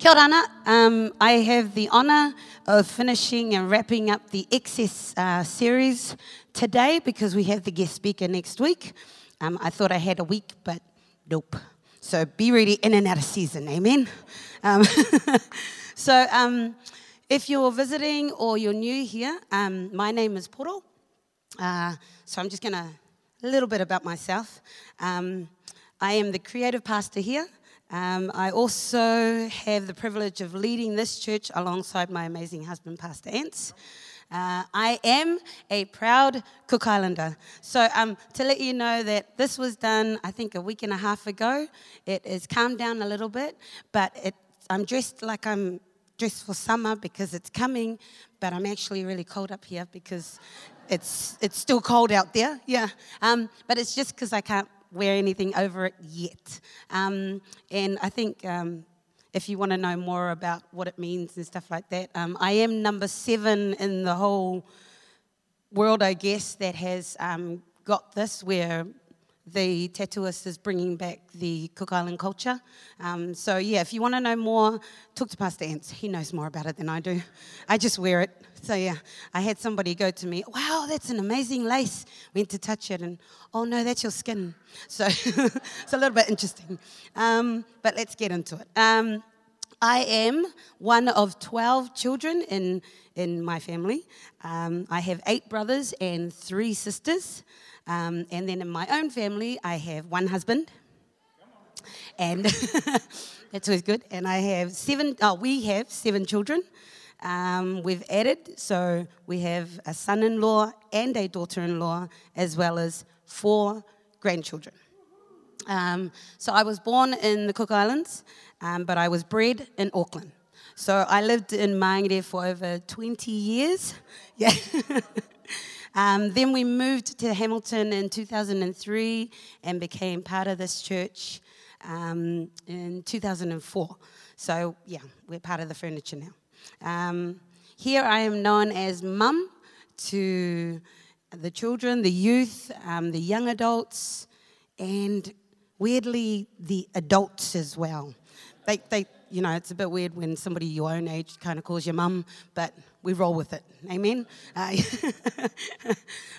Kia ora, um, I have the honour of finishing and wrapping up the Excess uh, series today because we have the guest speaker next week. Um, I thought I had a week, but nope. So be ready in and out of season, amen? Um, so um, if you're visiting or you're new here, um, my name is Poro. Uh, so I'm just going to, a little bit about myself. Um, I am the creative pastor here. Um, I also have the privilege of leading this church alongside my amazing husband, Pastor Ants. Uh, I am a proud Cook Islander. So, um, to let you know that this was done, I think, a week and a half ago. It has calmed down a little bit, but it, I'm dressed like I'm dressed for summer because it's coming, but I'm actually really cold up here because it's, it's still cold out there. Yeah. Um, but it's just because I can't wear anything over it yet. Um, and I think um, if you want to know more about what it means and stuff like that, um, I am number seven in the whole world, I guess, that has um, got this, where the tattooist is bringing back the Cook Island culture. Um, so, yeah, if you want to know more, talk to Pastor Ants. He knows more about it than I do. I just wear it. So, yeah, I had somebody go to me, wow, that's an amazing lace. Went to touch it, and oh no, that's your skin. So, it's a little bit interesting. Um, but let's get into it. Um, I am one of 12 children in, in my family. Um, I have eight brothers and three sisters. Um, and then in my own family, I have one husband. And that's always good. And I have seven, oh, we have seven children. Um, we've added, so we have a son in law and a daughter in law, as well as four grandchildren. Um, so I was born in the Cook Islands, um, but I was bred in Auckland. So I lived in Māngere for over 20 years. Yeah. um, then we moved to Hamilton in 2003 and became part of this church um, in 2004. So, yeah, we're part of the furniture now. Um, here I am known as mum to the children, the youth, um, the young adults, and weirdly, the adults as well. They, they, you know, it's a bit weird when somebody your own age kind of calls you mum, but we roll with it. Amen? Uh,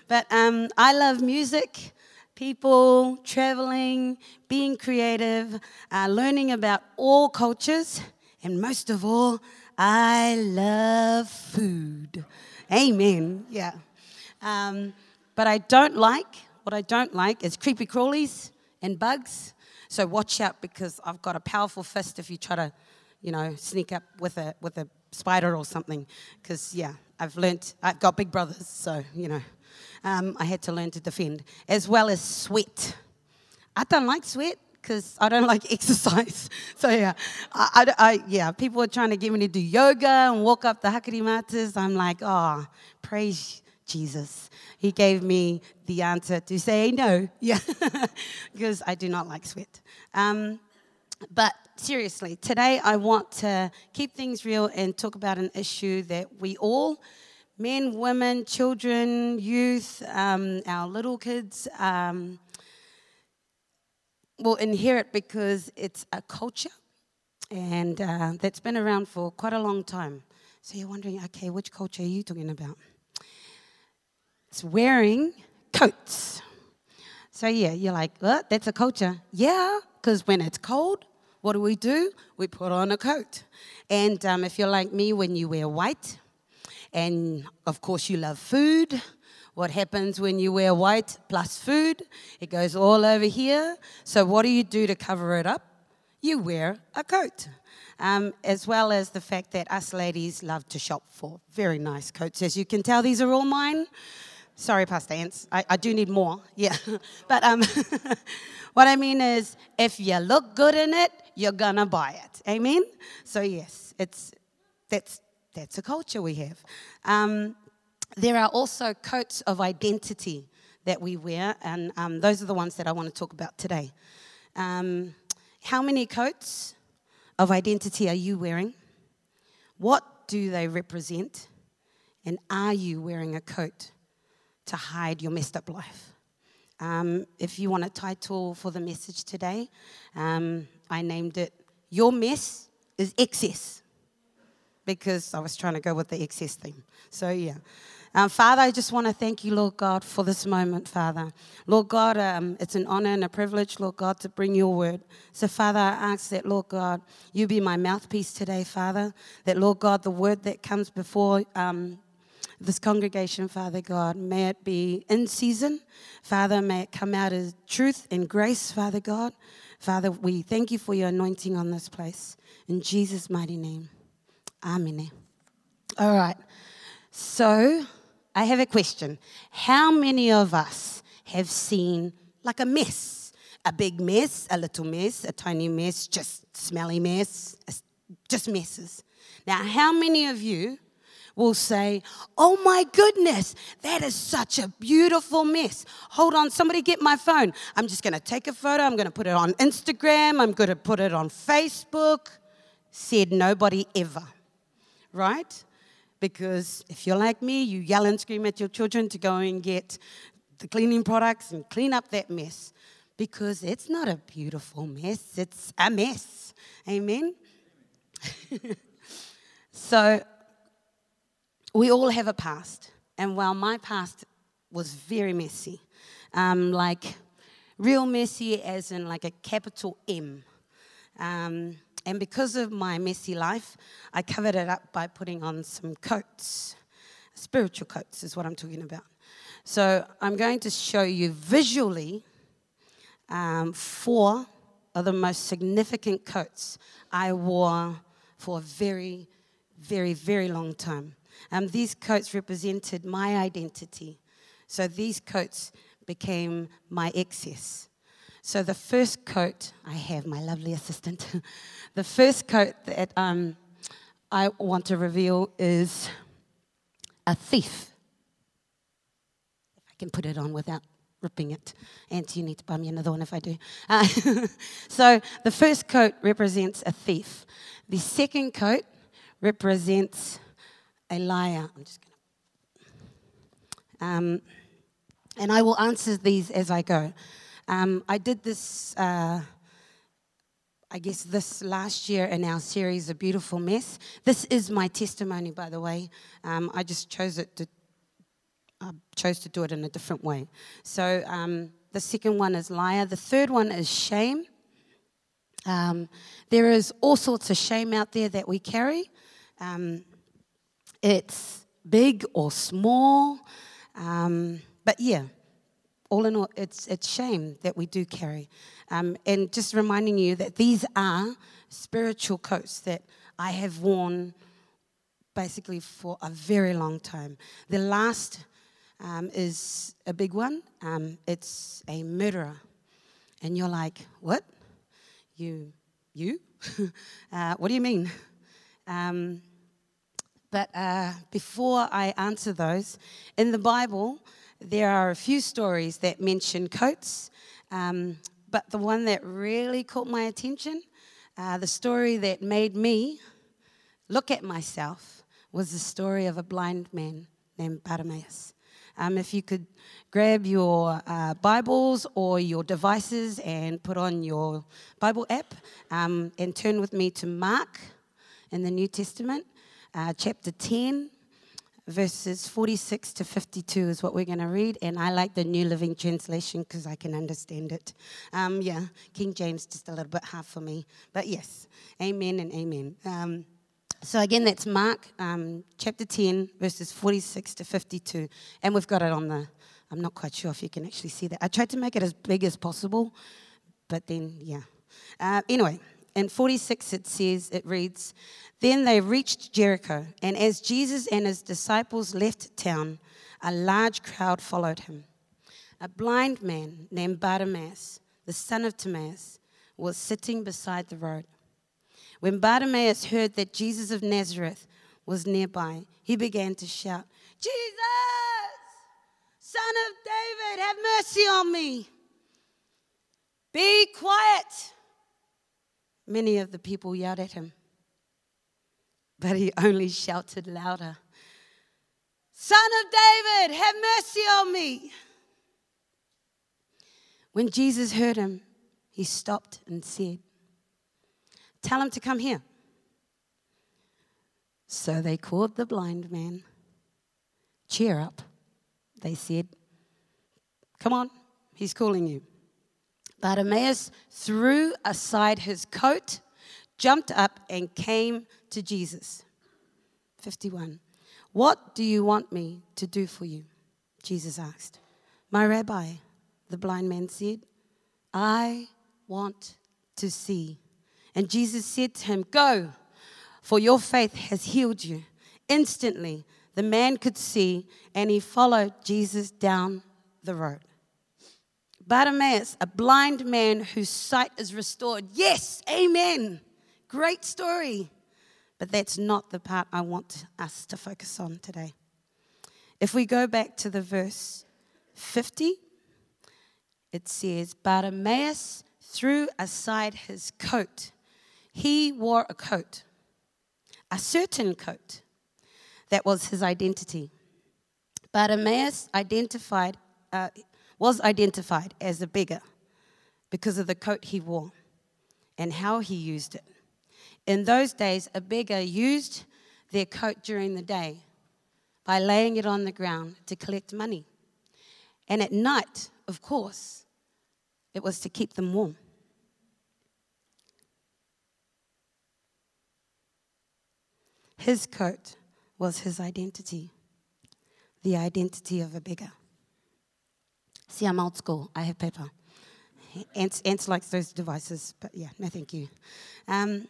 but um, I love music, people, traveling, being creative, uh, learning about all cultures, and most of all, I love food. Amen. Yeah. Um, but I don't like, what I don't like is creepy crawlies and bugs. So watch out because I've got a powerful fist if you try to, you know, sneak up with a, with a spider or something. Because, yeah, I've learnt, I've got big brothers, so, you know, um, I had to learn to defend. As well as sweat. I don't like sweat because I don't like exercise. So yeah, I, I, I, yeah, people are trying to get me to do yoga and walk up the Hakarimatas. I'm like, oh, praise Jesus. He gave me the answer to say no, yeah, because I do not like sweat. Um, but seriously, today I want to keep things real and talk about an issue that we all, men, women, children, youth, um, our little kids, um, will inherit because it's a culture and uh, that's been around for quite a long time. So you're wondering, okay, which culture are you talking about? It's wearing coats. So yeah, you're like, what? That's a culture. Yeah, because when it's cold, what do we do? We put on a coat. And um, if you're like me, when you wear white, and of course you love food, what happens when you wear white plus food? It goes all over here. So, what do you do to cover it up? You wear a coat. Um, as well as the fact that us ladies love to shop for very nice coats. As you can tell, these are all mine. Sorry, Pastor Ants. I, I do need more. Yeah. but um, what I mean is, if you look good in it, you're going to buy it. Amen? So, yes, it's, that's, that's a culture we have. Um, there are also coats of identity that we wear, and um, those are the ones that I want to talk about today. Um, how many coats of identity are you wearing? What do they represent? And are you wearing a coat to hide your messed up life? Um, if you want a title for the message today, um, I named it Your Mess is excess because I was trying to go with the excess theme. So, yeah. Um, Father, I just want to thank you, Lord God, for this moment, Father. Lord God, um, it's an honor and a privilege, Lord God, to bring your word. So, Father, I ask that, Lord God, you be my mouthpiece today, Father. That, Lord God, the word that comes before um, this congregation, Father God, may it be in season. Father, may it come out as truth and grace, Father God. Father, we thank you for your anointing on this place. In Jesus' mighty name. Amen. All right. So, I have a question. How many of us have seen like a mess? A big mess, a little mess, a tiny mess, just smelly mess, just messes. Now, how many of you will say, Oh my goodness, that is such a beautiful mess. Hold on, somebody get my phone. I'm just going to take a photo. I'm going to put it on Instagram. I'm going to put it on Facebook. Said nobody ever, right? Because if you're like me, you yell and scream at your children to go and get the cleaning products and clean up that mess. Because it's not a beautiful mess, it's a mess. Amen? so, we all have a past. And while my past was very messy, um, like real messy, as in like a capital M. Um, and because of my messy life, I covered it up by putting on some coats. Spiritual coats is what I'm talking about. So I'm going to show you visually um, four of the most significant coats I wore for a very, very, very long time. Um, these coats represented my identity. So these coats became my excess. So the first coat, I have my lovely assistant. the first coat that um, I want to reveal is a thief. If I can put it on without ripping it. Auntie, you need to buy me another one if I do. Uh, so the first coat represents a thief. The second coat represents a liar. I'm just going to. Um, and I will answer these as I go. Um, I did this, uh, I guess, this last year in our series, A Beautiful Mess. This is my testimony, by the way. Um, I just chose it to, I chose to do it in a different way. So um, the second one is liar. The third one is shame. Um, there is all sorts of shame out there that we carry. Um, it's big or small. Um, but yeah, all in all, it's, it's shame that we do carry. Um, and just reminding you that these are spiritual coats that I have worn basically for a very long time. The last um, is a big one. Um, it's a murderer, and you're like, what? You, you? uh, what do you mean? Um, but uh, before I answer those, in the Bible, there are a few stories that mention coats, um, but the one that really caught my attention, uh, the story that made me look at myself, was the story of a blind man named Bartimaeus. Um, if you could grab your uh, Bibles or your devices and put on your Bible app um, and turn with me to Mark in the New Testament, uh, chapter 10, verses 46 to 52 is what we're going to read, and I like the New Living Translation because I can understand it. Um, yeah, King James just a little bit hard for me, but yes, amen and amen. Um, so again, that's Mark um, chapter 10, verses 46 to 52, and we've got it on the. I'm not quite sure if you can actually see that. I tried to make it as big as possible, but then yeah. Uh, anyway, in 46 it says, it reads, Then they reached Jericho, and as Jesus and his disciples left town, a large crowd followed him. A blind man named Bartimaeus, the son of Timaeus, was sitting beside the road. When Bartimaeus heard that Jesus of Nazareth was nearby, he began to shout, Jesus, son of David, have mercy on me. Be quiet Many of the people yelled at him, but he only shouted louder Son of David, have mercy on me. When Jesus heard him, he stopped and said, Tell him to come here. So they called the blind man. Cheer up, they said. Come on, he's calling you. Bartimaeus threw aside his coat, jumped up, and came to Jesus. 51. What do you want me to do for you? Jesus asked. My rabbi, the blind man said, I want to see. And Jesus said to him, Go, for your faith has healed you. Instantly, the man could see, and he followed Jesus down the road. Bartimaeus, a blind man whose sight is restored. Yes, amen. Great story. But that's not the part I want us to focus on today. If we go back to the verse 50, it says, Bartimaeus threw aside his coat. He wore a coat, a certain coat. That was his identity. Bartimaeus identified, uh, was identified as a beggar because of the coat he wore and how he used it. In those days, a beggar used their coat during the day by laying it on the ground to collect money. And at night, of course, it was to keep them warm. His coat was his identity, the identity of a beggar. See, I'm old school. I have paper. Ants, Ants likes those devices, but yeah, no thank you. Um,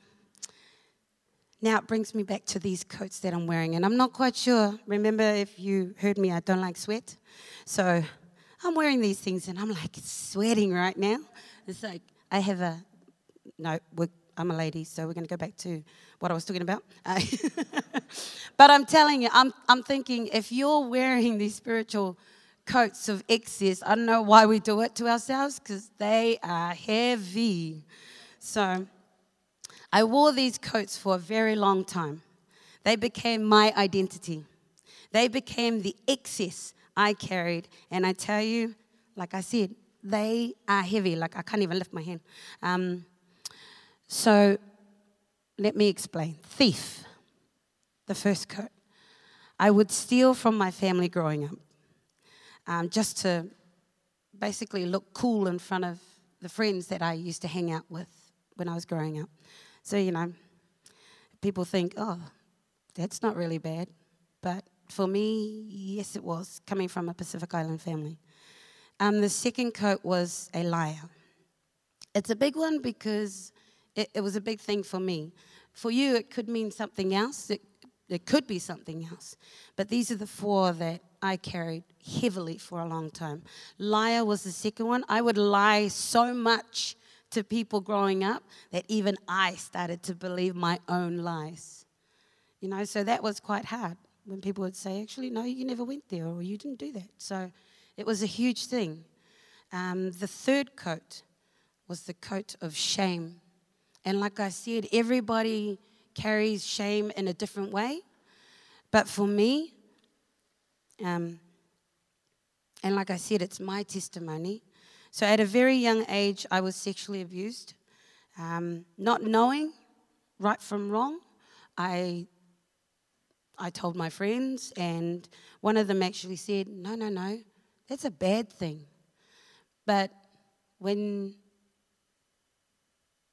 now it brings me back to these coats that I'm wearing, and I'm not quite sure. Remember, if you heard me, I don't like sweat. So I'm wearing these things, and I'm like sweating right now. It's like I have a, no, I'm a lady, so we're going to go back to what I was talking about. But I'm telling you, I'm, I'm thinking if you're wearing these spiritual coats of excess. I don't know why we do it to ourselves because they are heavy. So I wore these coats for a very long time. They became my identity, they became the excess I carried. And I tell you, like I said, they are heavy. Like I can't even lift my hand. Um, so let me explain. Thief, the first coat. I would steal from my family growing up um, just to basically look cool in front of the friends that I used to hang out with when I was growing up. So, you know, people think, oh, that's not really bad. But for me, yes, it was, coming from a Pacific Island family. Um, the second coat was a liar. It's a big one because it, it was a big thing for me. For you, it could mean something else. It, it could be something else. But these are the four that I carried heavily for a long time. Liar was the second one. I would lie so much to people growing up that even I started to believe my own lies. You know, so that was quite hard when people would say, actually, no, you never went there or you didn't do that. So it was a huge thing. Um, the third coat was the coat of shame. And like I said, everybody carries shame in a different way. But for me, um, and like I said, it's my testimony. So at a very young age, I was sexually abused. Um, not knowing right from wrong, I, I told my friends, and one of them actually said, No, no, no, that's a bad thing. But when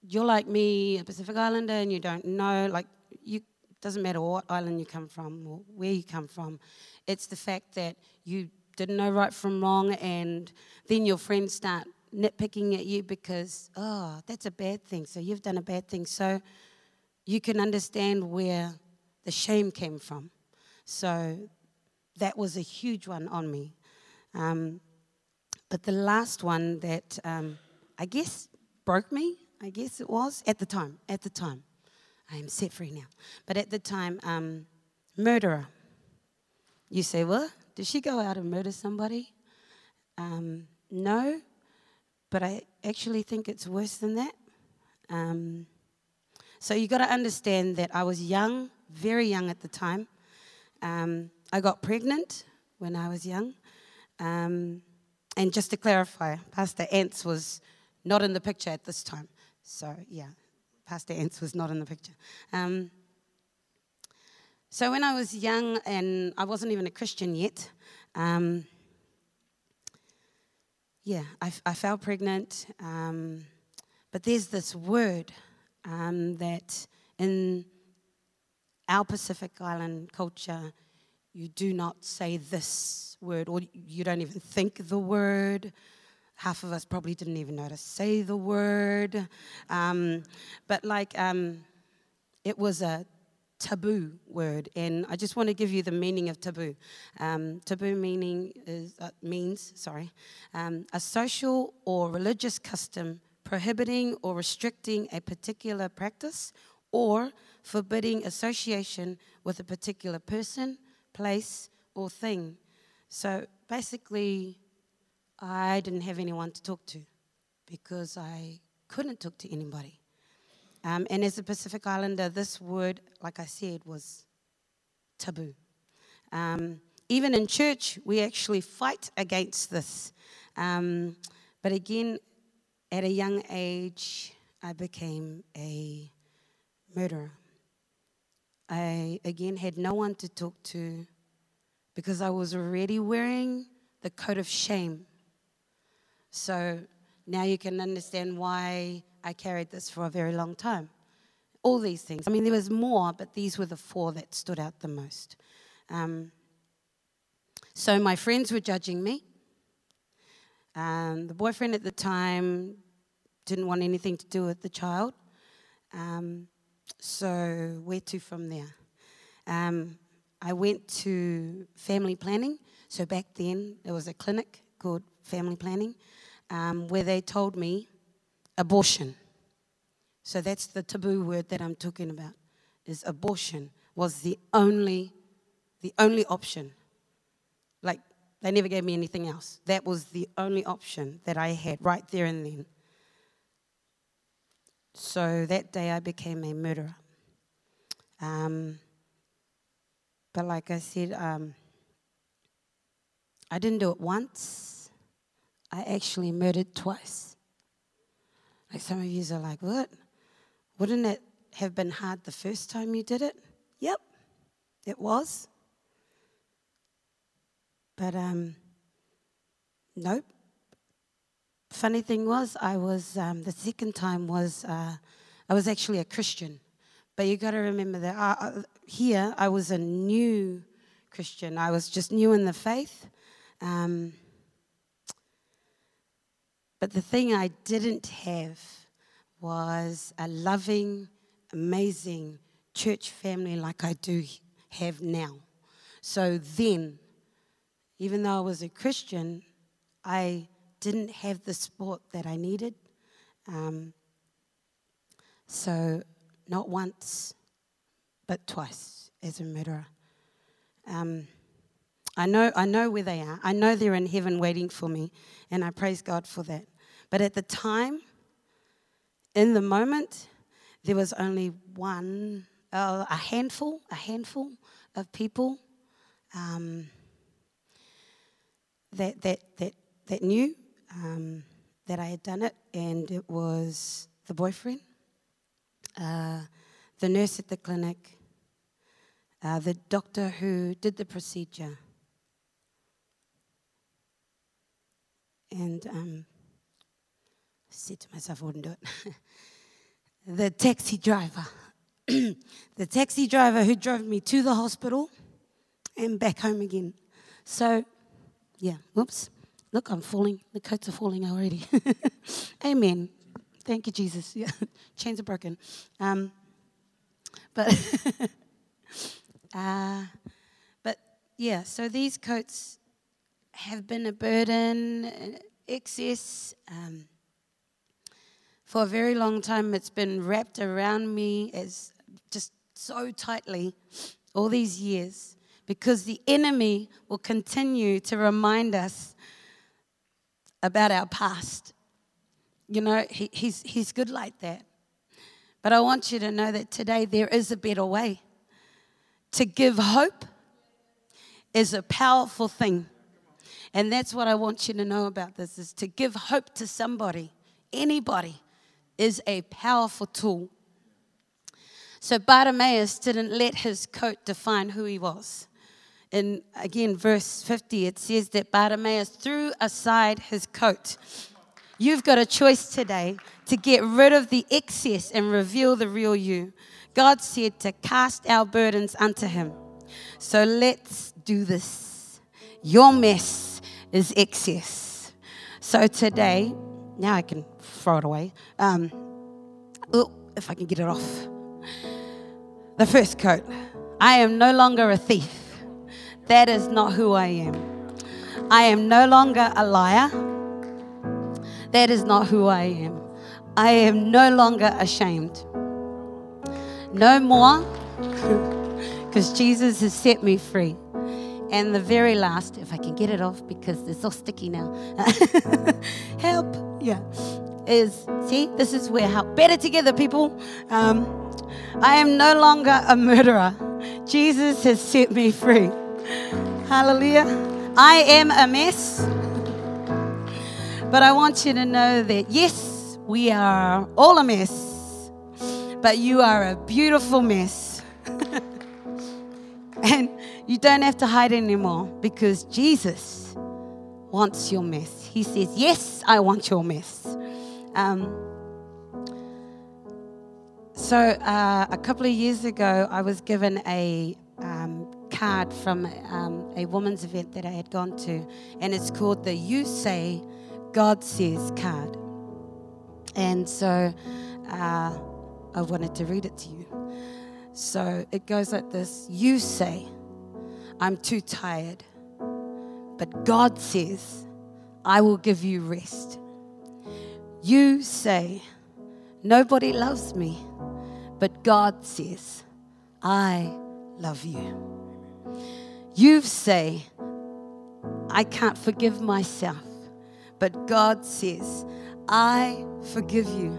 you're like me, a Pacific Islander, and you don't know, like, you doesn't matter what island you come from or where you come from. It's the fact that you didn't know right from wrong, and then your friends start nitpicking at you because, oh, that's a bad thing. So you've done a bad thing. So you can understand where the shame came from. So that was a huge one on me. Um, but the last one that um, I guess broke me, I guess it was at the time, at the time. I am set free now. But at the time, um, murderer. You say, what? Did she go out and murder somebody? Um, no, but I actually think it's worse than that. Um, so you got to understand that I was young, very young at the time. Um, I got pregnant when I was young. Um, and just to clarify, Pastor Ants was not in the picture at this time. So, yeah, Pastor Ants was not in the picture. Um, So when I was young and I wasn't even a Christian yet, um, yeah, I, I, fell pregnant. Um, but there's this word um, that in our Pacific Island culture, you do not say this word, or you don't even think the word. Half of us probably didn't even know to say the word. Um, but like, um, it was a taboo word, and I just want to give you the meaning of taboo. Um, taboo meaning is, uh, means, sorry, um, a social or religious custom prohibiting or restricting a particular practice or forbidding association with a particular person, place, or thing. So basically, I didn't have anyone to talk to because I couldn't talk to anybody. Um, and as a Pacific Islander, this word, like I said, was taboo. Um, even in church, we actually fight against this. Um, but again, at a young age, I became a murderer. I again had no one to talk to because I was already wearing the coat of shame. So now you can understand why I carried this for a very long time. All these things. I mean, there was more, but these were the four that stood out the most. Um, so my friends were judging me. Um, the boyfriend at the time didn't want anything to do with the child. Um, so, where to from there? Um, I went to family planning. So, back then, there was a clinic called Family Planning um, where they told me abortion. So that's the taboo word that I'm talking about. Is abortion was the only, the only option. Like they never gave me anything else. That was the only option that I had right there and then. So that day I became a murderer. Um, but like I said, um, I didn't do it once. I actually murdered twice. Like some of you are like, what? Wouldn't it have been hard the first time you did it? Yep, it was. But um, nope. Funny thing was, I was um, the second time was uh, I was actually a Christian, but you got to remember that I, uh, here I was a new Christian. I was just new in the faith. Um, but the thing I didn't have was a loving, amazing church family like I do have now. So then, even though I was a Christian, I didn't have the support that I needed. Um, so, not once, but twice as a murderer. Um, I know, I know where they are. I know they're in heaven waiting for me, and I praise God for that. But at the time, in the moment, there was only one, uh, a handful, a handful of people um, that, that, that, that knew um, that I had done it, and it was the boyfriend, uh, the nurse at the clinic, uh, the doctor who did the procedure. And um, said to myself, I wouldn't do it. the taxi driver, the taxi driver who drove me to the hospital and back home again. So, yeah, whoops. Look, I'm falling. The coats are falling already. Amen. Thank you, Jesus. Yeah, chains are broken. Um, but, uh, but yeah. So these coats have been a burden, excess. Um, for a very long time, it's been wrapped around me as just so tightly all these years because the enemy will continue to remind us about our past. You know, he, he's, he's good like that. But I want you to know that today there is a better way. To give hope is a powerful thing. And that's what I want you to know about this is to give hope to somebody, anybody is a powerful tool. So Bartimaeus didn't let his coat define who he was. In again, verse 50, it says that Bartimaeus threw aside his coat. You've got a choice today to get rid of the excess and reveal the real you. God said to cast our burdens unto him. So let's do this. Your mess is excess. So today, now I can throw it away. Um, oh, if I can get it off. The first coat I am no longer a thief. That is not who I am. I am no longer a liar. That is not who I am. I am no longer ashamed. No more, because Jesus has set me free. And the very last, if I can get it off because it's all sticky now. help, yeah, is see, this is where help. Better together, people. Um, I am no longer a murderer. Jesus has set me free. Hallelujah. I am a mess. But I want you to know that yes, we are all a mess, but you are a beautiful mess. and you don't have to hide anymore because Jesus wants your mess. He says, Yes, I want your mess. Um, so, uh, a couple of years ago, I was given a um, card from um, a woman's event that I had gone to, and it's called the You Say, God Says card. And so, uh, I wanted to read it to you. So, it goes like this You say, I'm too tired, but God says, I will give you rest. You say, Nobody loves me but God says, I love you. You say, I can't forgive myself, but God says, I forgive you.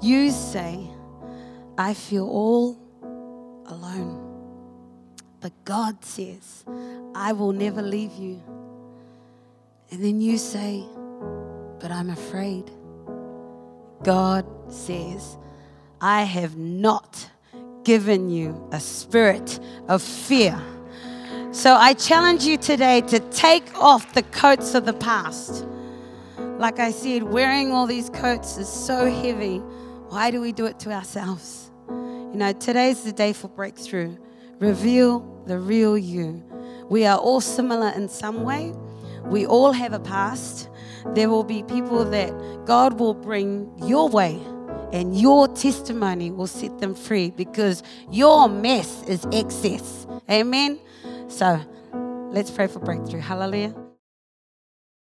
You say, I feel all alone. But God says, I will never leave you. And then you say, But I'm afraid. God says, I have not given you a spirit of fear. So I challenge you today to take off the coats of the past. Like I said, wearing all these coats is so heavy. Why do we do it to ourselves? You know, today's the day for breakthrough. Reveal the real you. We are all similar in some way. We all have a past. There will be people that God will bring your way and your testimony will set them free because your mess is excess. Amen. So let's pray for breakthrough. Hallelujah.